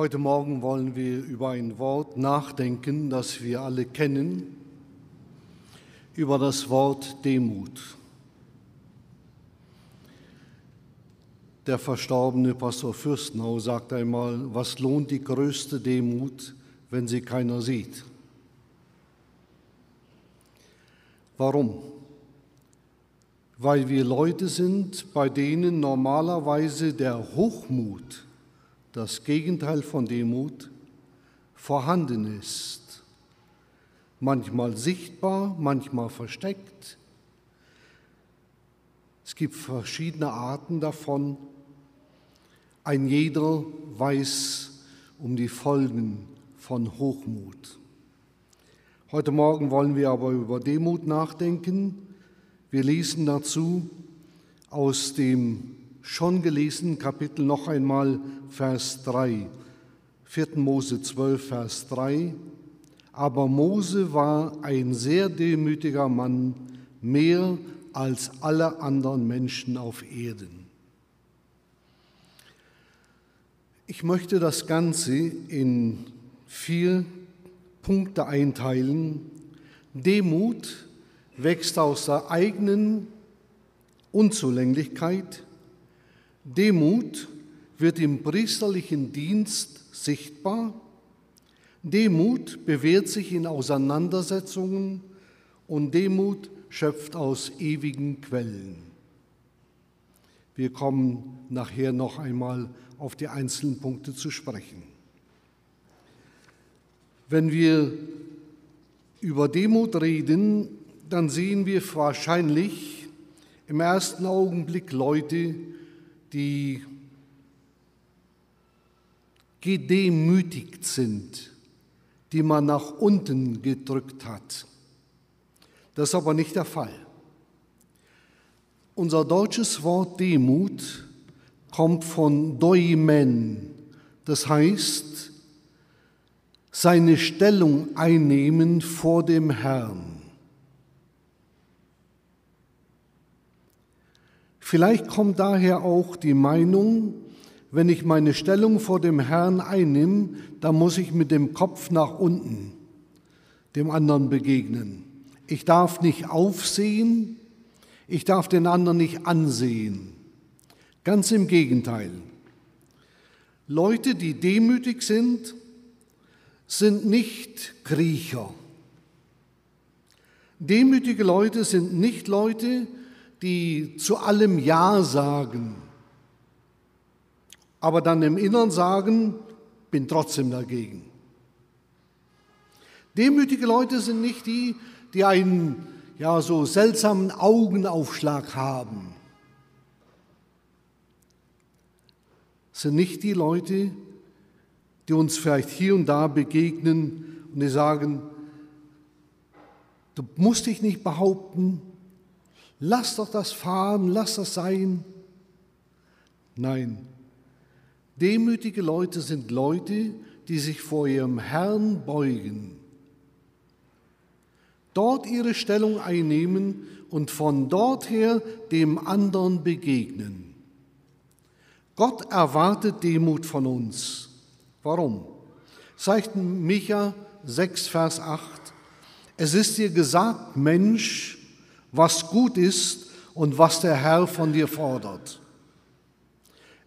Heute Morgen wollen wir über ein Wort nachdenken, das wir alle kennen, über das Wort Demut. Der verstorbene Pastor Fürstenau sagt einmal, was lohnt die größte Demut, wenn sie keiner sieht? Warum? Weil wir Leute sind, bei denen normalerweise der Hochmut, das Gegenteil von Demut, vorhanden ist. Manchmal sichtbar, manchmal versteckt. Es gibt verschiedene Arten davon. Ein jeder weiß um die Folgen von Hochmut. Heute Morgen wollen wir aber über Demut nachdenken. Wir lesen dazu aus dem schon gelesenen Kapitel noch einmal Vers 3, 4. Mose 12, Vers 3. Aber Mose war ein sehr demütiger Mann, mehr als alle anderen Menschen auf Erden. Ich möchte das Ganze in vier Punkte einteilen. Demut wächst aus der eigenen Unzulänglichkeit. Demut wird im priesterlichen Dienst sichtbar. Demut bewährt sich in Auseinandersetzungen und Demut schöpft aus ewigen Quellen. Wir kommen nachher noch einmal auf die einzelnen Punkte zu sprechen. Wenn wir über Demut reden, dann sehen wir wahrscheinlich im ersten Augenblick Leute, die gedemütigt sind, die man nach unten gedrückt hat. Das ist aber nicht der Fall. Unser deutsches Wort Demut kommt von Doimen, das heißt seine Stellung einnehmen vor dem Herrn. Vielleicht kommt daher auch die Meinung, wenn ich meine Stellung vor dem Herrn einnehme, dann muss ich mit dem Kopf nach unten dem anderen begegnen. Ich darf nicht aufsehen, ich darf den anderen nicht ansehen. Ganz im Gegenteil. Leute, die demütig sind, sind nicht Kriecher. Demütige Leute sind nicht Leute, die zu allem Ja sagen, aber dann im Innern sagen, bin trotzdem dagegen. Demütige Leute sind nicht die, die einen ja so seltsamen Augenaufschlag haben sind nicht die Leute, die uns vielleicht hier und da begegnen und die sagen, du musst dich nicht behaupten, lass doch das fahren, lass das sein. Nein, demütige Leute sind Leute, die sich vor ihrem Herrn beugen, dort ihre Stellung einnehmen und von dort her dem anderen begegnen. Gott erwartet Demut von uns. Warum? Zeigt Micha 6, Vers 8. Es ist dir gesagt, Mensch, was gut ist und was der Herr von dir fordert.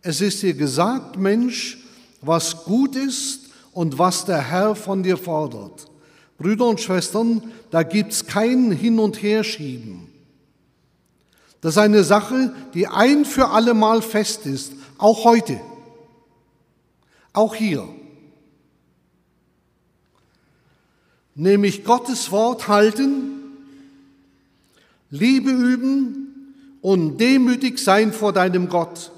Es ist dir gesagt, Mensch, was gut ist und was der Herr von dir fordert. Brüder und Schwestern, da gibt es kein Hin- und Herschieben. Das ist eine Sache, die ein für alle Mal fest ist. Auch heute. Auch hier. Nämlich Gottes Wort halten, Liebe üben und demütig sein vor deinem Gott.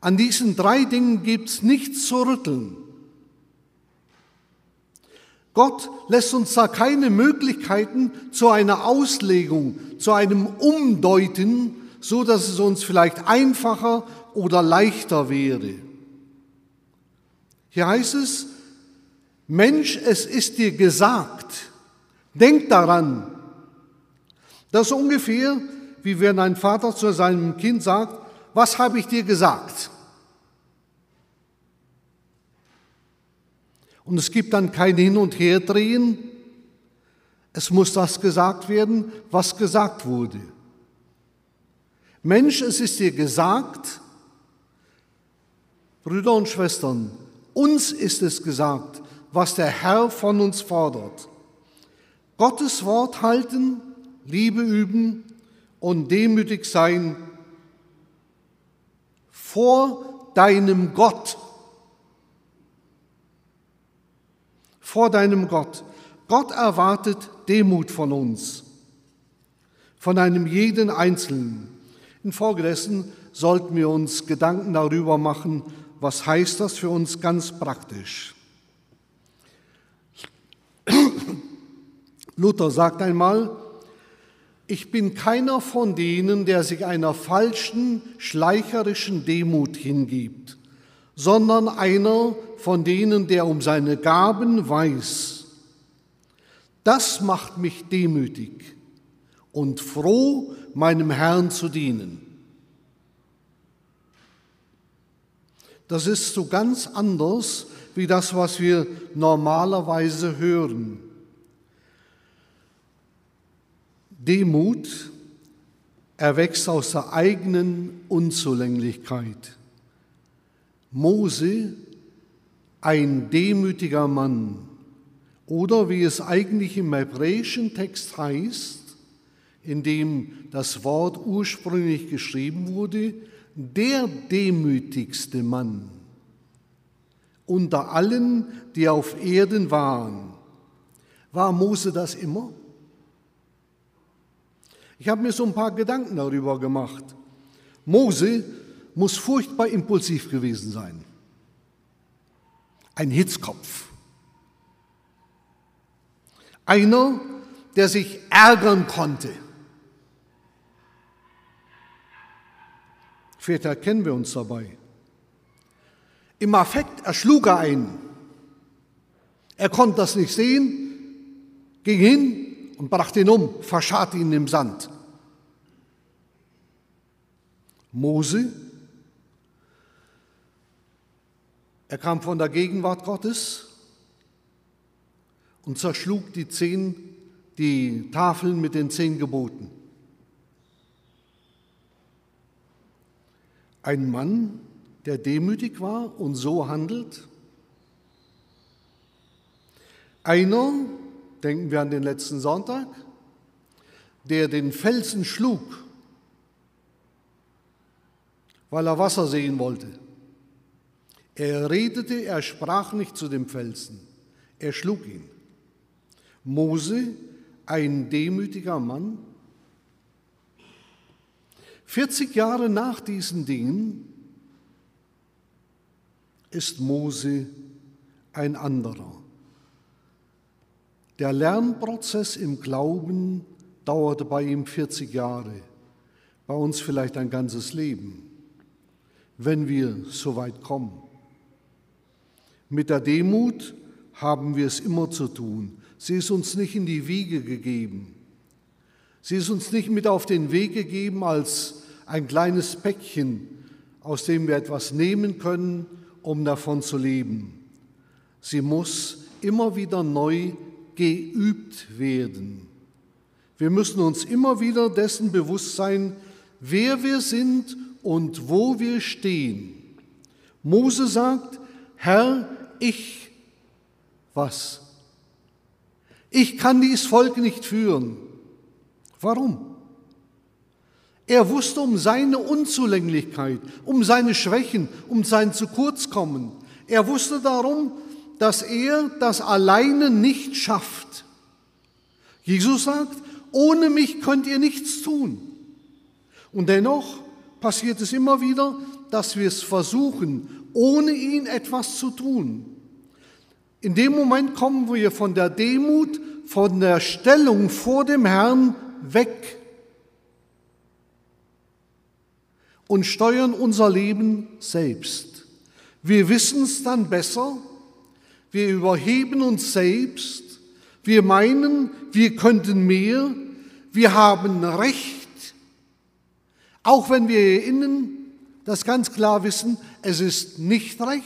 An diesen drei Dingen gibt es nichts zu rütteln. Gott lässt uns da keine Möglichkeiten zu einer Auslegung, zu einem Umdeuten so dass es uns vielleicht einfacher oder leichter wäre. Hier heißt es, Mensch, es ist dir gesagt, denk daran. Das ist ungefähr, wie wenn ein Vater zu seinem Kind sagt, was habe ich dir gesagt? Und es gibt dann kein Hin und Herdrehen. Es muss das gesagt werden, was gesagt wurde. Mensch, es ist dir gesagt, Brüder und Schwestern, uns ist es gesagt, was der Herr von uns fordert. Gottes Wort halten, Liebe üben und demütig sein vor deinem Gott. Vor deinem Gott. Gott erwartet Demut von uns, von einem jeden Einzelnen. Infolgedessen sollten wir uns Gedanken darüber machen, was heißt das für uns ganz praktisch. Luther sagt einmal, ich bin keiner von denen, der sich einer falschen, schleicherischen Demut hingibt, sondern einer von denen, der um seine Gaben weiß. Das macht mich demütig und froh, meinem Herrn zu dienen. Das ist so ganz anders wie das, was wir normalerweise hören. Demut erwächst aus der eigenen Unzulänglichkeit. Mose, ein demütiger Mann, oder wie es eigentlich im hebräischen Text heißt, in dem das Wort ursprünglich geschrieben wurde, der demütigste Mann unter allen, die auf Erden waren. War Mose das immer? Ich habe mir so ein paar Gedanken darüber gemacht. Mose muss furchtbar impulsiv gewesen sein. Ein Hitzkopf. Einer, der sich ärgern konnte. Vielleicht erkennen wir uns dabei. Im Affekt erschlug er einen. Er konnte das nicht sehen, ging hin, und brachte ihn um, verscharrte ihn im Sand. Mose, er kam von der Gegenwart Gottes und zerschlug die zehn, die Tafeln mit den zehn Geboten. Ein Mann, der demütig war und so handelt. Einer, Denken wir an den letzten Sonntag, der den Felsen schlug, weil er Wasser sehen wollte. Er redete, er sprach nicht zu dem Felsen, er schlug ihn. Mose, ein demütiger Mann, 40 Jahre nach diesen Dingen ist Mose ein anderer. Der Lernprozess im Glauben dauerte bei ihm 40 Jahre, bei uns vielleicht ein ganzes Leben, wenn wir so weit kommen. Mit der Demut haben wir es immer zu tun. Sie ist uns nicht in die Wiege gegeben. Sie ist uns nicht mit auf den Weg gegeben als ein kleines Päckchen, aus dem wir etwas nehmen können, um davon zu leben. Sie muss immer wieder neu geübt werden. Wir müssen uns immer wieder dessen bewusst sein, wer wir sind und wo wir stehen. Mose sagt, Herr, ich, was? Ich kann dies Volk nicht führen. Warum? Er wusste um seine Unzulänglichkeit, um seine Schwächen, um sein Zukurzkommen. Er wusste darum, dass er das alleine nicht schafft. Jesus sagt, ohne mich könnt ihr nichts tun. Und dennoch passiert es immer wieder, dass wir es versuchen, ohne ihn etwas zu tun. In dem Moment kommen wir von der Demut, von der Stellung vor dem Herrn weg und steuern unser Leben selbst. Wir wissen es dann besser, wir überheben uns selbst, wir meinen, wir könnten mehr, wir haben Recht, auch wenn wir innen das ganz klar wissen, es ist nicht recht.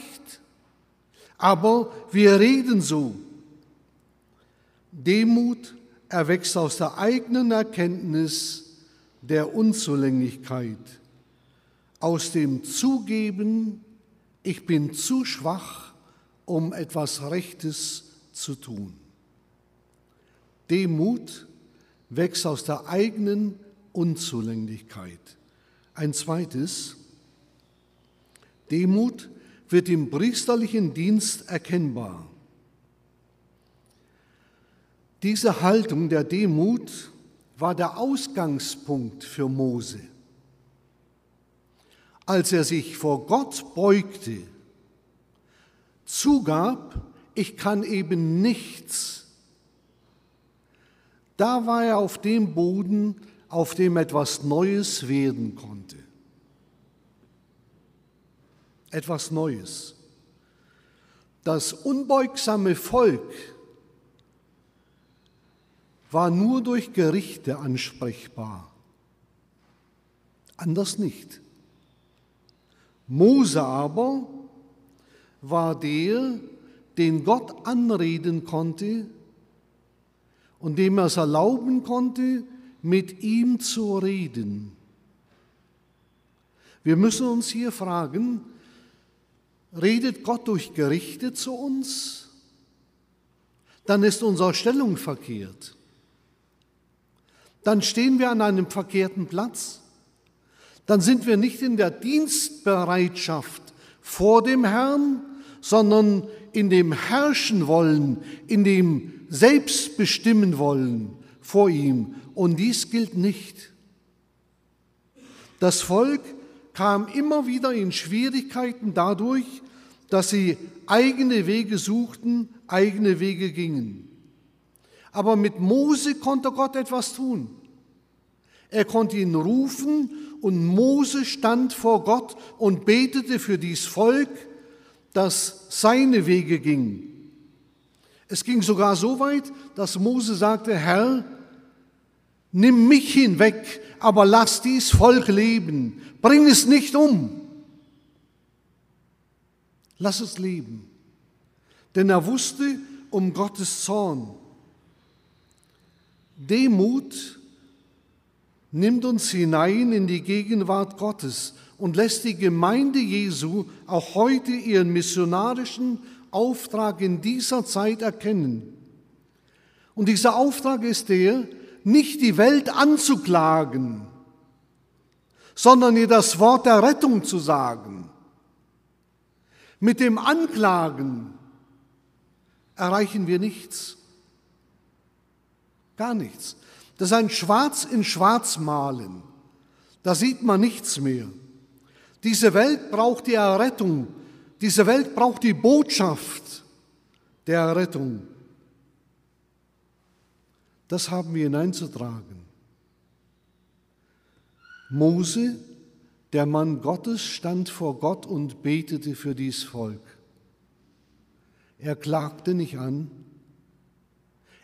Aber wir reden so. Demut erwächst aus der eigenen Erkenntnis der Unzulänglichkeit, aus dem Zugeben, ich bin zu schwach, um etwas Rechtes zu tun. Demut wächst aus der eigenen Unzulänglichkeit. Ein zweites, Demut wird im priesterlichen Dienst erkennbar. Diese Haltung der Demut war der Ausgangspunkt für Mose. Als er sich vor Gott beugte, zugab, ich kann eben nichts, da war er auf dem Boden, auf dem etwas Neues werden konnte. Etwas Neues. Das unbeugsame Volk war nur durch Gerichte ansprechbar, anders nicht. Mose aber war der, den Gott anreden konnte und dem er es erlauben konnte, mit ihm zu reden. Wir müssen uns hier fragen, redet Gott durch Gerichte zu uns? Dann ist unsere Stellung verkehrt dann stehen wir an einem verkehrten Platz. Dann sind wir nicht in der Dienstbereitschaft vor dem Herrn, sondern in dem Herrschen wollen, in dem Selbstbestimmen wollen vor ihm. Und dies gilt nicht. Das Volk kam immer wieder in Schwierigkeiten dadurch, dass sie eigene Wege suchten, eigene Wege gingen. Aber mit Mose konnte Gott etwas tun. Er konnte ihn rufen und Mose stand vor Gott und betete für dies Volk, das seine Wege ging. Es ging sogar so weit, dass Mose sagte, Herr, nimm mich hinweg, aber lass dies Volk leben, bring es nicht um. Lass es leben. Denn er wusste um Gottes Zorn. Demut nimmt uns hinein in die Gegenwart Gottes und lässt die Gemeinde Jesu auch heute ihren missionarischen Auftrag in dieser Zeit erkennen. Und dieser Auftrag ist der, nicht die Welt anzuklagen, sondern ihr das Wort der Rettung zu sagen. Mit dem Anklagen erreichen wir nichts. Gar nichts. Das ist ein Schwarz in Schwarz malen. Da sieht man nichts mehr. Diese Welt braucht die Errettung. Diese Welt braucht die Botschaft der Errettung. Das haben wir hineinzutragen. Mose, der Mann Gottes, stand vor Gott und betete für dies Volk. Er klagte nicht an,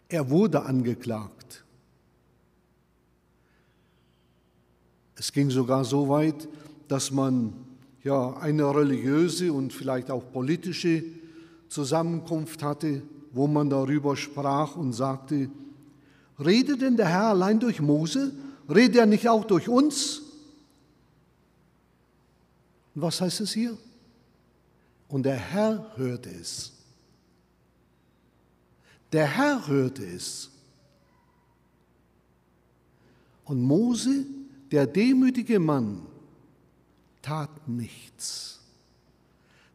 er wurde angeklagt. Es ging sogar so weit, dass man ja eine religiöse und vielleicht auch politische Zusammenkunft hatte, wo man darüber sprach und sagte, redet denn der Herr allein durch Mose? Redet er nicht auch durch uns? Und was heißt es hier? Und der Herr hörte es. Der Herr hörte es. Und Mose, der demütige Mann, tat nichts.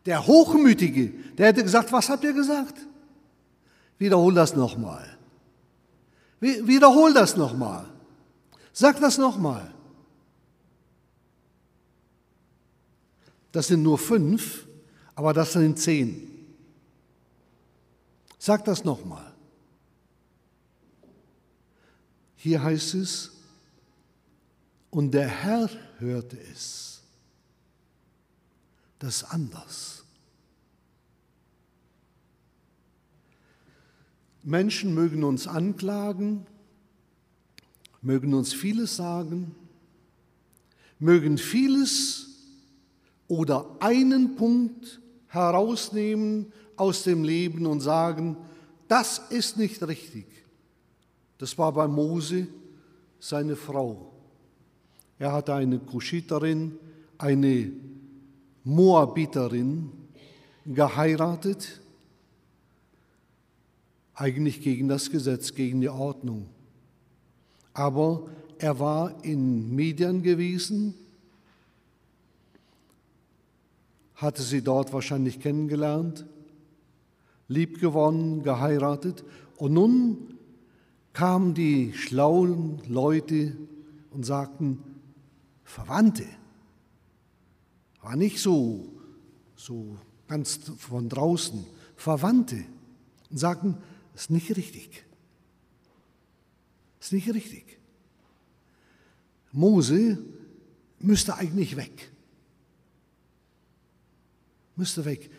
Der Hochmütige, der hätte gesagt, was habt ihr gesagt? Wiederhol das nochmal. Wiederhol das nochmal. Sag das nochmal. Das sind nur fünf, aber das sind zehn. Sag das nochmal. Hier heißt es, und der Herr hörte es. Das anders. Menschen mögen uns anklagen, mögen uns vieles sagen, mögen vieles oder einen Punkt herausnehmen aus dem Leben und sagen, das ist nicht richtig. Das war bei Mose seine Frau. Er hatte eine Kuschiterin, eine Moabiterin geheiratet, eigentlich gegen das Gesetz, gegen die Ordnung. Aber er war in Medien gewesen, hatte sie dort wahrscheinlich kennengelernt, liebgewonnen, geheiratet und nun kamen die schlauen Leute und sagten, Verwandte, war nicht so, so ganz von draußen, Verwandte und sagten, das ist nicht richtig. Das ist nicht richtig. Mose müsste eigentlich weg. Müsste weg.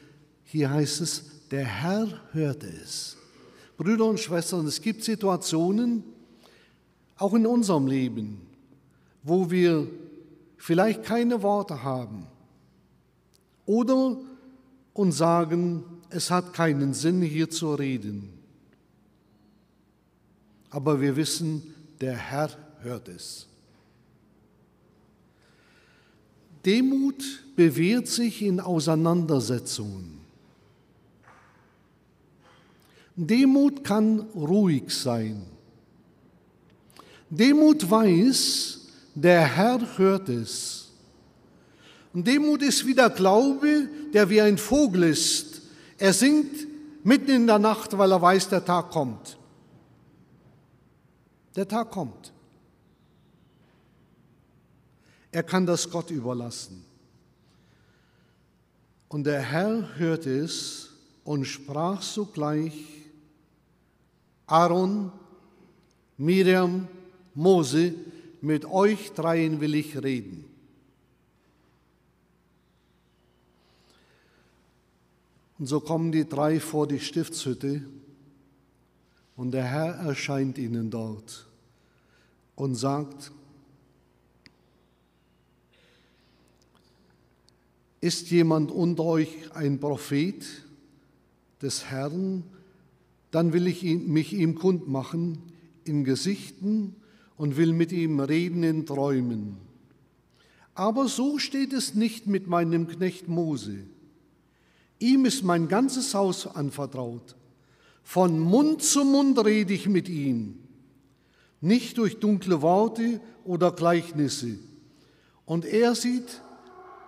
Hier heißt es, der Herr hörte es. Brüder und Schwestern, es gibt Situationen, auch in unserem Leben, wo wir vielleicht keine Worte haben oder uns sagen, es hat keinen Sinn, hier zu reden. Aber wir wissen, der Herr hört es. Demut bewährt sich in Auseinandersetzungen. Demut kann ruhig sein. Demut weiß, der Herr hört es. Demut ist wie der Glaube, der wie ein Vogel ist. Er singt mitten in der Nacht, weil er weiß, der Tag kommt. Der Tag kommt. Er kann das Gott überlassen. Und der Herr hörte es und sprach sogleich, Aaron, Miriam, Mose, mit euch dreien will ich reden. Und so kommen die drei vor die Stiftshütte und der Herr erscheint ihnen dort und sagt, ist jemand unter euch ein Prophet des Herrn, dann will ich mich ihm kundmachen in Gesichten und will mit ihm reden in Träumen. Aber so steht es nicht mit meinem Knecht Mose. Ihm ist mein ganzes Haus anvertraut. Von Mund zu Mund rede ich mit ihm, nicht durch dunkle Worte oder Gleichnisse. Und er sieht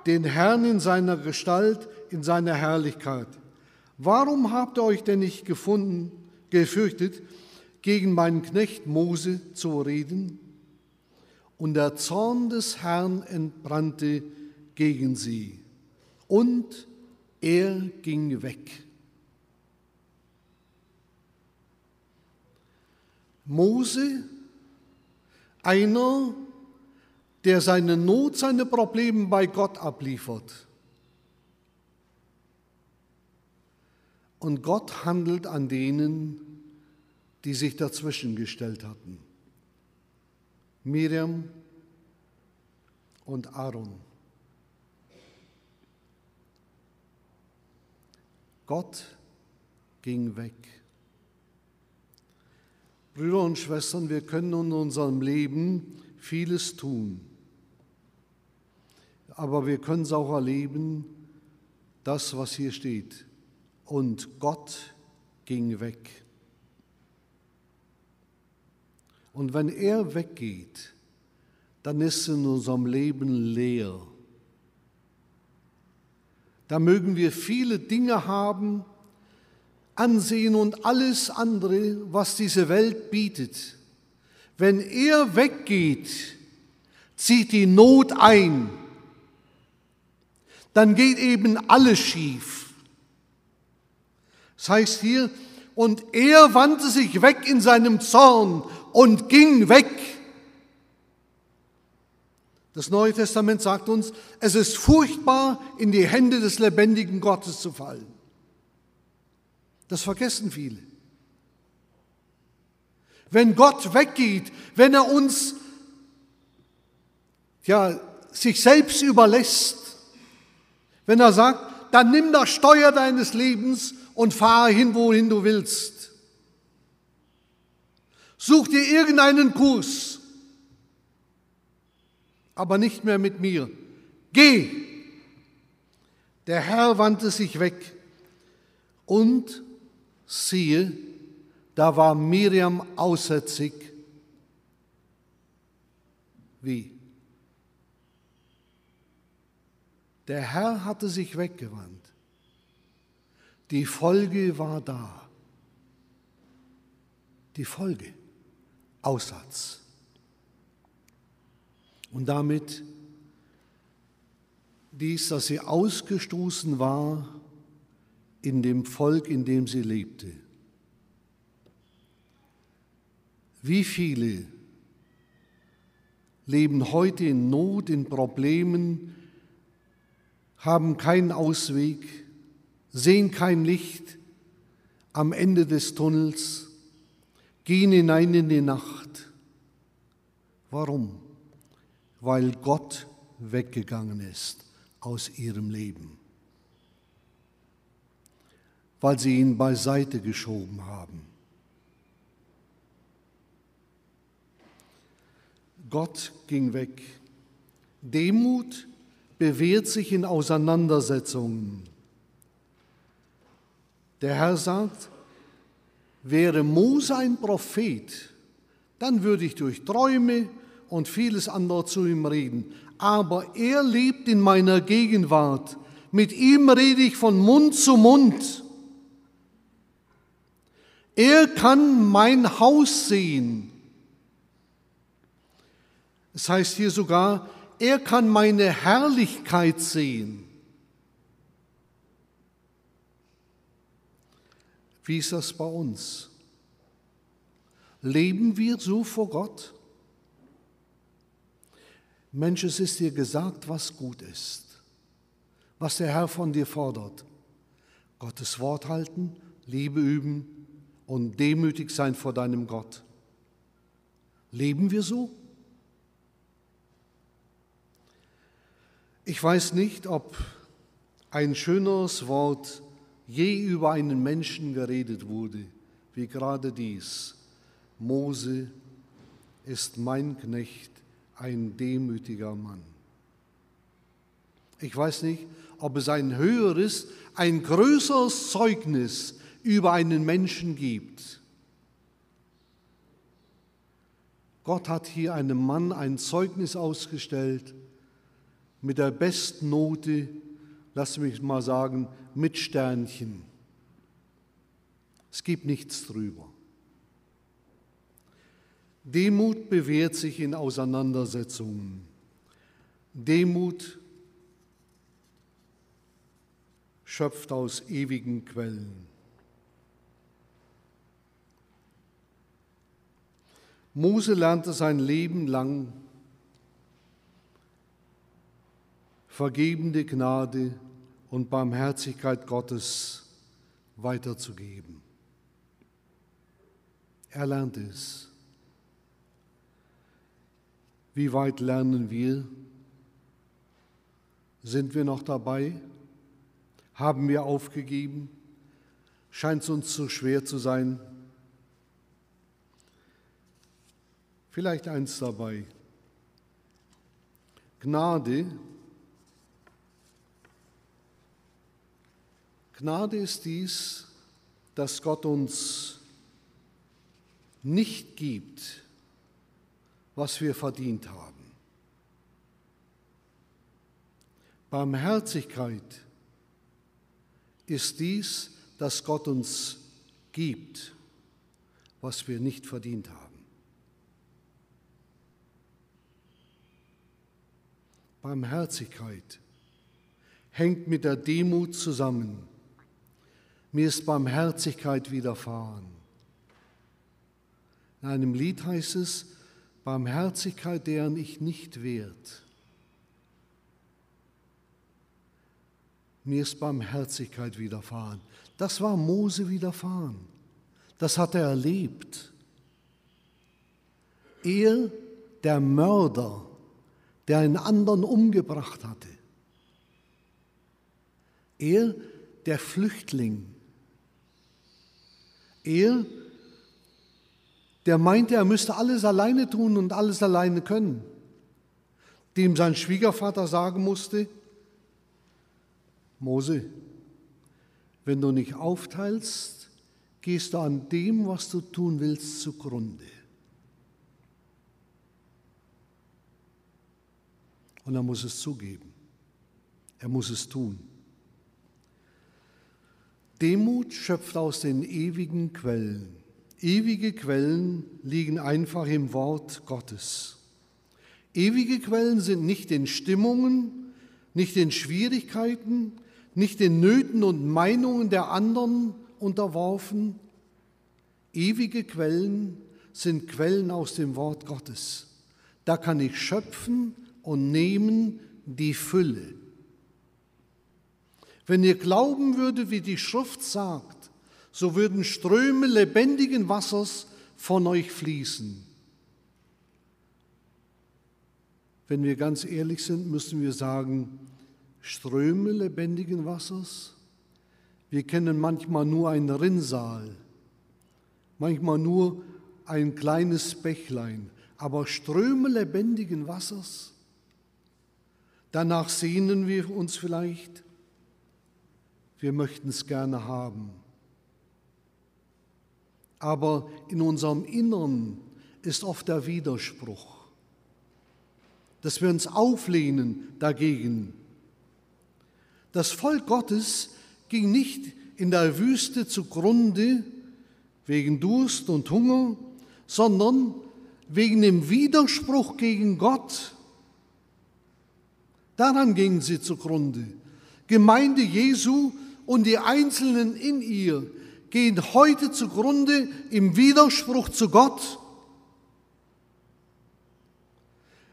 den Herrn in seiner Gestalt, in seiner Herrlichkeit. Warum habt ihr euch denn nicht gefunden, gefürchtet, gegen meinen Knecht Mose zu reden? Und der Zorn des Herrn entbrannte gegen sie. Und er ging weg. Mose, einer, der seine Not, seine Probleme bei Gott abliefert. Und Gott handelt an denen, die sich dazwischen gestellt hatten. Miriam und Aaron. Gott ging weg. Brüder und Schwestern, wir können in unserem Leben vieles tun, aber wir können es auch erleben, das, was hier steht und Gott ging weg. Und wenn er weggeht, dann ist in unserem Leben leer. Da mögen wir viele Dinge haben, Ansehen und alles andere, was diese Welt bietet. Wenn er weggeht, zieht die Not ein. Dann geht eben alles schief. Das heißt hier, und er wandte sich weg in seinem Zorn und ging weg. Das Neue Testament sagt uns, es ist furchtbar, in die Hände des lebendigen Gottes zu fallen. Das vergessen viele. Wenn Gott weggeht, wenn er uns ja, sich selbst überlässt, wenn er sagt, dann nimm das Steuer deines Lebens und fahre hin, wohin du willst. Such dir irgendeinen Kurs, aber nicht mehr mit mir. Geh! Der Herr wandte sich weg und siehe, da war Miriam aussätzig. Wie? Der Herr hatte sich weggewandt. Die Folge war da. Die Folge. Aussatz. Und damit dies, dass sie ausgestoßen war in dem Volk, in dem sie lebte. Wie viele leben heute in Not, in Problemen, haben keinen Ausweg, sehen kein Licht am Ende des Tunnels, gehen hinein in die Nacht. Warum? Weil Gott weggegangen ist aus ihrem Leben, weil sie ihn beiseite geschoben haben. Gott ging weg. Demut bewährt sich in Auseinandersetzungen. Der Herr sagt, wäre Mose ein Prophet, dann würde ich durch Träume und vieles andere zu ihm reden. Aber er lebt in meiner Gegenwart. Mit ihm rede ich von Mund zu Mund. Er kann mein Haus sehen. Es heißt hier sogar, er kann meine Herrlichkeit sehen. Wie ist das bei uns? Leben wir so vor Gott? Mensch, es ist dir gesagt, was gut ist, was der Herr von dir fordert. Gottes Wort halten, Liebe üben und demütig sein vor deinem Gott. Leben wir so? Ich weiß nicht, ob ein schöneres Wort je über einen Menschen geredet wurde, wie gerade dies. Mose ist mein Knecht, ein demütiger Mann. Ich weiß nicht, ob es ein höheres, ein größeres Zeugnis über einen Menschen gibt. Gott hat hier einem Mann ein Zeugnis ausgestellt, mit der besten Note, lass mich mal sagen, mit Sternchen. Es gibt nichts drüber. Demut bewährt sich in Auseinandersetzungen. Demut schöpft aus ewigen Quellen. Mose lernte sein Leben lang vergebende Gnade und Barmherzigkeit Gottes weiterzugeben. Er lernt es. Wie weit lernen wir? Sind wir noch dabei? Haben wir aufgegeben? Scheint es uns zu schwer zu sein? Vielleicht eins dabei. Gnade Gnade ist dies, dass Gott uns nicht gibt, was wir verdient haben. Barmherzigkeit ist dies, dass Gott uns gibt, was wir nicht verdient haben. Barmherzigkeit hängt mit der Demut zusammen mir ist Barmherzigkeit widerfahren. In einem Lied heißt es, Barmherzigkeit, deren ich nicht wert. Mir ist Barmherzigkeit widerfahren. Das war Mose widerfahren. Das hat er erlebt. Er, der Mörder, der einen anderen umgebracht hatte. Er, der Flüchtling, Er, der meinte, er müsste alles alleine tun und alles alleine können, dem sein Schwiegervater sagen musste, Mose, wenn du nicht aufteilst, gehst du an dem, was du tun willst, zugrunde. Und er muss es zugeben. Er muss es tun. Demut schöpft aus den ewigen Quellen. Ewige Quellen liegen einfach im Wort Gottes. Ewige Quellen sind nicht in Stimmungen, nicht in Schwierigkeiten, nicht den Nöten und Meinungen der anderen unterworfen. Ewige Quellen sind Quellen aus dem Wort Gottes. Da kann ich schöpfen und nehmen die Fülle. Wenn ihr glauben würdet, wie die Schrift sagt, so würden Ströme lebendigen Wassers von euch fließen. Wenn wir ganz ehrlich sind, müssen wir sagen, Ströme lebendigen Wassers. Wir kennen manchmal nur ein Rinnsal, manchmal nur ein kleines Bächlein, aber Ströme lebendigen Wassers, danach sehnen wir uns vielleicht, wir möchten es gerne haben. Aber in unserem Innern ist oft der Widerspruch, dass wir uns auflehnen dagegen das Volk Gottes ging nicht in der Wüste zugrunde wegen Durst und Hunger, sondern wegen dem Widerspruch gegen Gott. Daran gingen sie zugrunde. Gemeinde Jesu und die Einzelnen in ihr gehen heute zugrunde im Widerspruch zu Gott.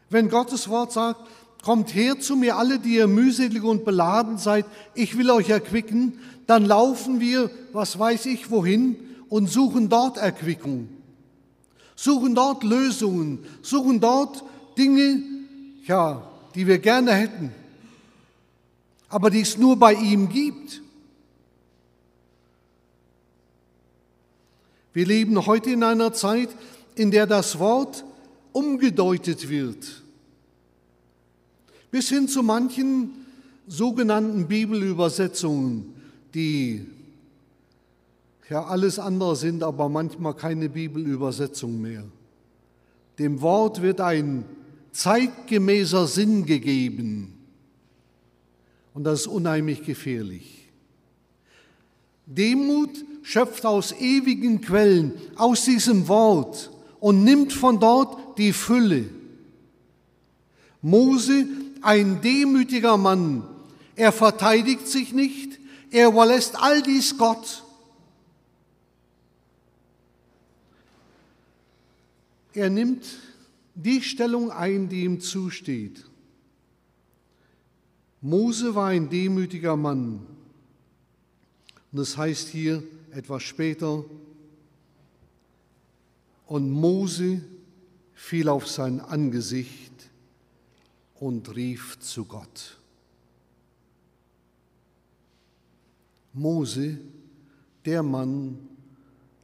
Wenn Gottes Wort sagt, Kommt her zu mir alle, die ihr mühselig und beladen seid, ich will euch erquicken. Dann laufen wir, was weiß ich wohin, und suchen dort Erquickung. Suchen dort Lösungen, suchen dort Dinge, ja, die wir gerne hätten, aber die es nur bei ihm gibt. Wir leben heute in einer Zeit, in der das Wort umgedeutet wird bis hin zu manchen sogenannten Bibelübersetzungen, die ja alles andere sind, aber manchmal keine Bibelübersetzung mehr. Dem Wort wird ein zeitgemäßer Sinn gegeben und das ist unheimlich gefährlich. Demut schöpft aus ewigen Quellen, aus diesem Wort und nimmt von dort die Fülle. Mose ein demütiger Mann. Er verteidigt sich nicht, er überlässt all dies Gott. Er nimmt die Stellung ein, die ihm zusteht. Mose war ein demütiger Mann. Und es das heißt hier etwas später, und Mose fiel auf sein Angesicht und rief zu Gott. Mose, der Mann,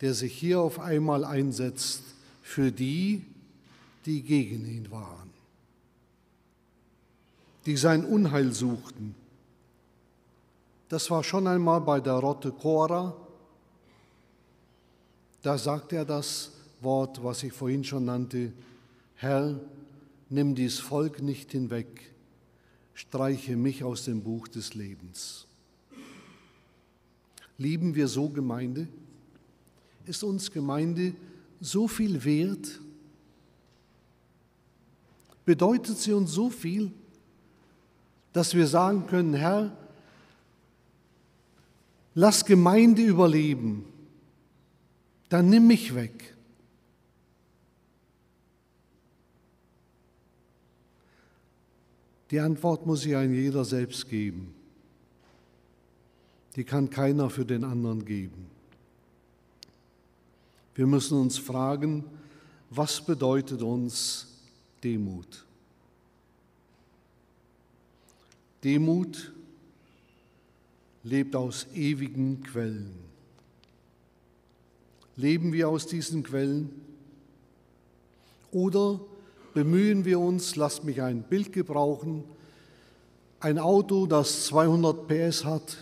der sich hier auf einmal einsetzt für die, die gegen ihn waren, die sein Unheil suchten. Das war schon einmal bei der Rotte Cora. Da sagt er das Wort, was ich vorhin schon nannte, Herr, nimm dies Volk nicht hinweg, streiche mich aus dem Buch des Lebens. Lieben wir so Gemeinde? Ist uns Gemeinde so viel wert? Bedeutet sie uns so viel, dass wir sagen können, Herr, lass Gemeinde überleben, dann nimm mich weg. Die Antwort muss sich ein jeder selbst geben. Die kann keiner für den anderen geben. Wir müssen uns fragen, was bedeutet uns Demut? Demut lebt aus ewigen Quellen. Leben wir aus diesen Quellen? Oder bemühen wir uns, lasst mich ein Bild gebrauchen, ein Auto, das 200 PS hat,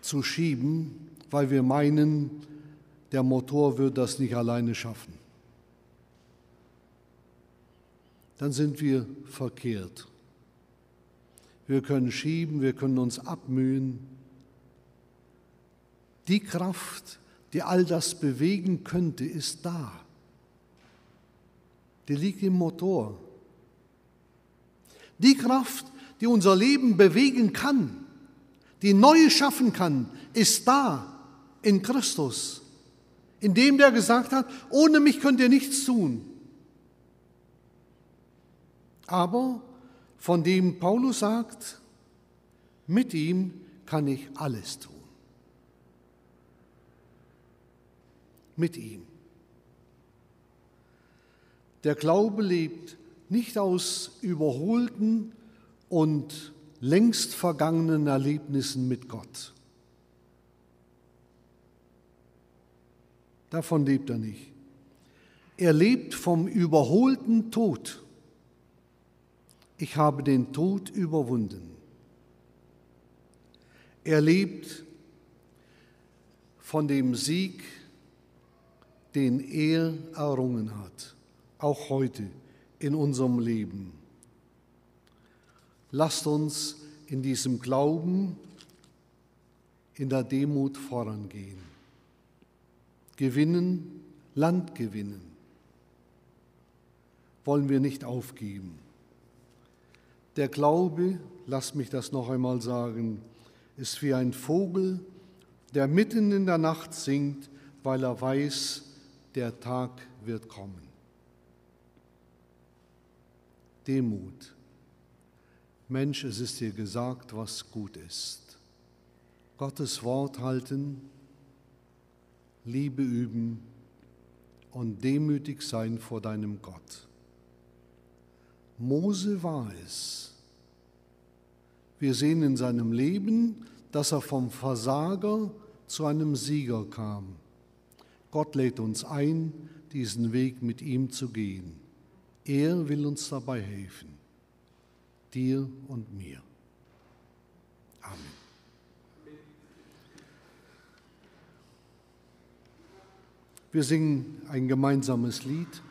zu schieben, weil wir meinen, der Motor wird das nicht alleine schaffen. Dann sind wir verkehrt. Wir können schieben, wir können uns abmühen. Die Kraft, die all das bewegen könnte, ist da. Die liegt im Motor. Die Kraft, die unser Leben bewegen kann, die neu schaffen kann, ist da in Christus, in dem der gesagt hat, ohne mich könnt ihr nichts tun. Aber von dem Paulus sagt, mit ihm kann ich alles tun. Mit ihm. Der Glaube lebt nicht aus überholten und längst vergangenen Erlebnissen mit Gott. Davon lebt er nicht. Er lebt vom überholten Tod. Ich habe den Tod überwunden. Er lebt von dem Sieg, den er errungen hat, auch heute in unserem Leben. Lasst uns in diesem Glauben, in der Demut vorangehen. Gewinnen, Land gewinnen. Wollen wir nicht aufgeben. Der Glaube, lass mich das noch einmal sagen, ist wie ein Vogel, der mitten in der Nacht singt, weil er weiß, der Tag wird kommen. Demut Mensch, es ist dir gesagt, was gut ist. Gottes Wort halten, Liebe üben und demütig sein vor deinem Gott. Mose war es. Wir sehen in seinem Leben, dass er vom Versager zu einem Sieger kam. Gott lädt uns ein, diesen Weg mit ihm zu gehen. Er will uns dabei helfen dir und mir. Amen. Wir singen ein gemeinsames Lied.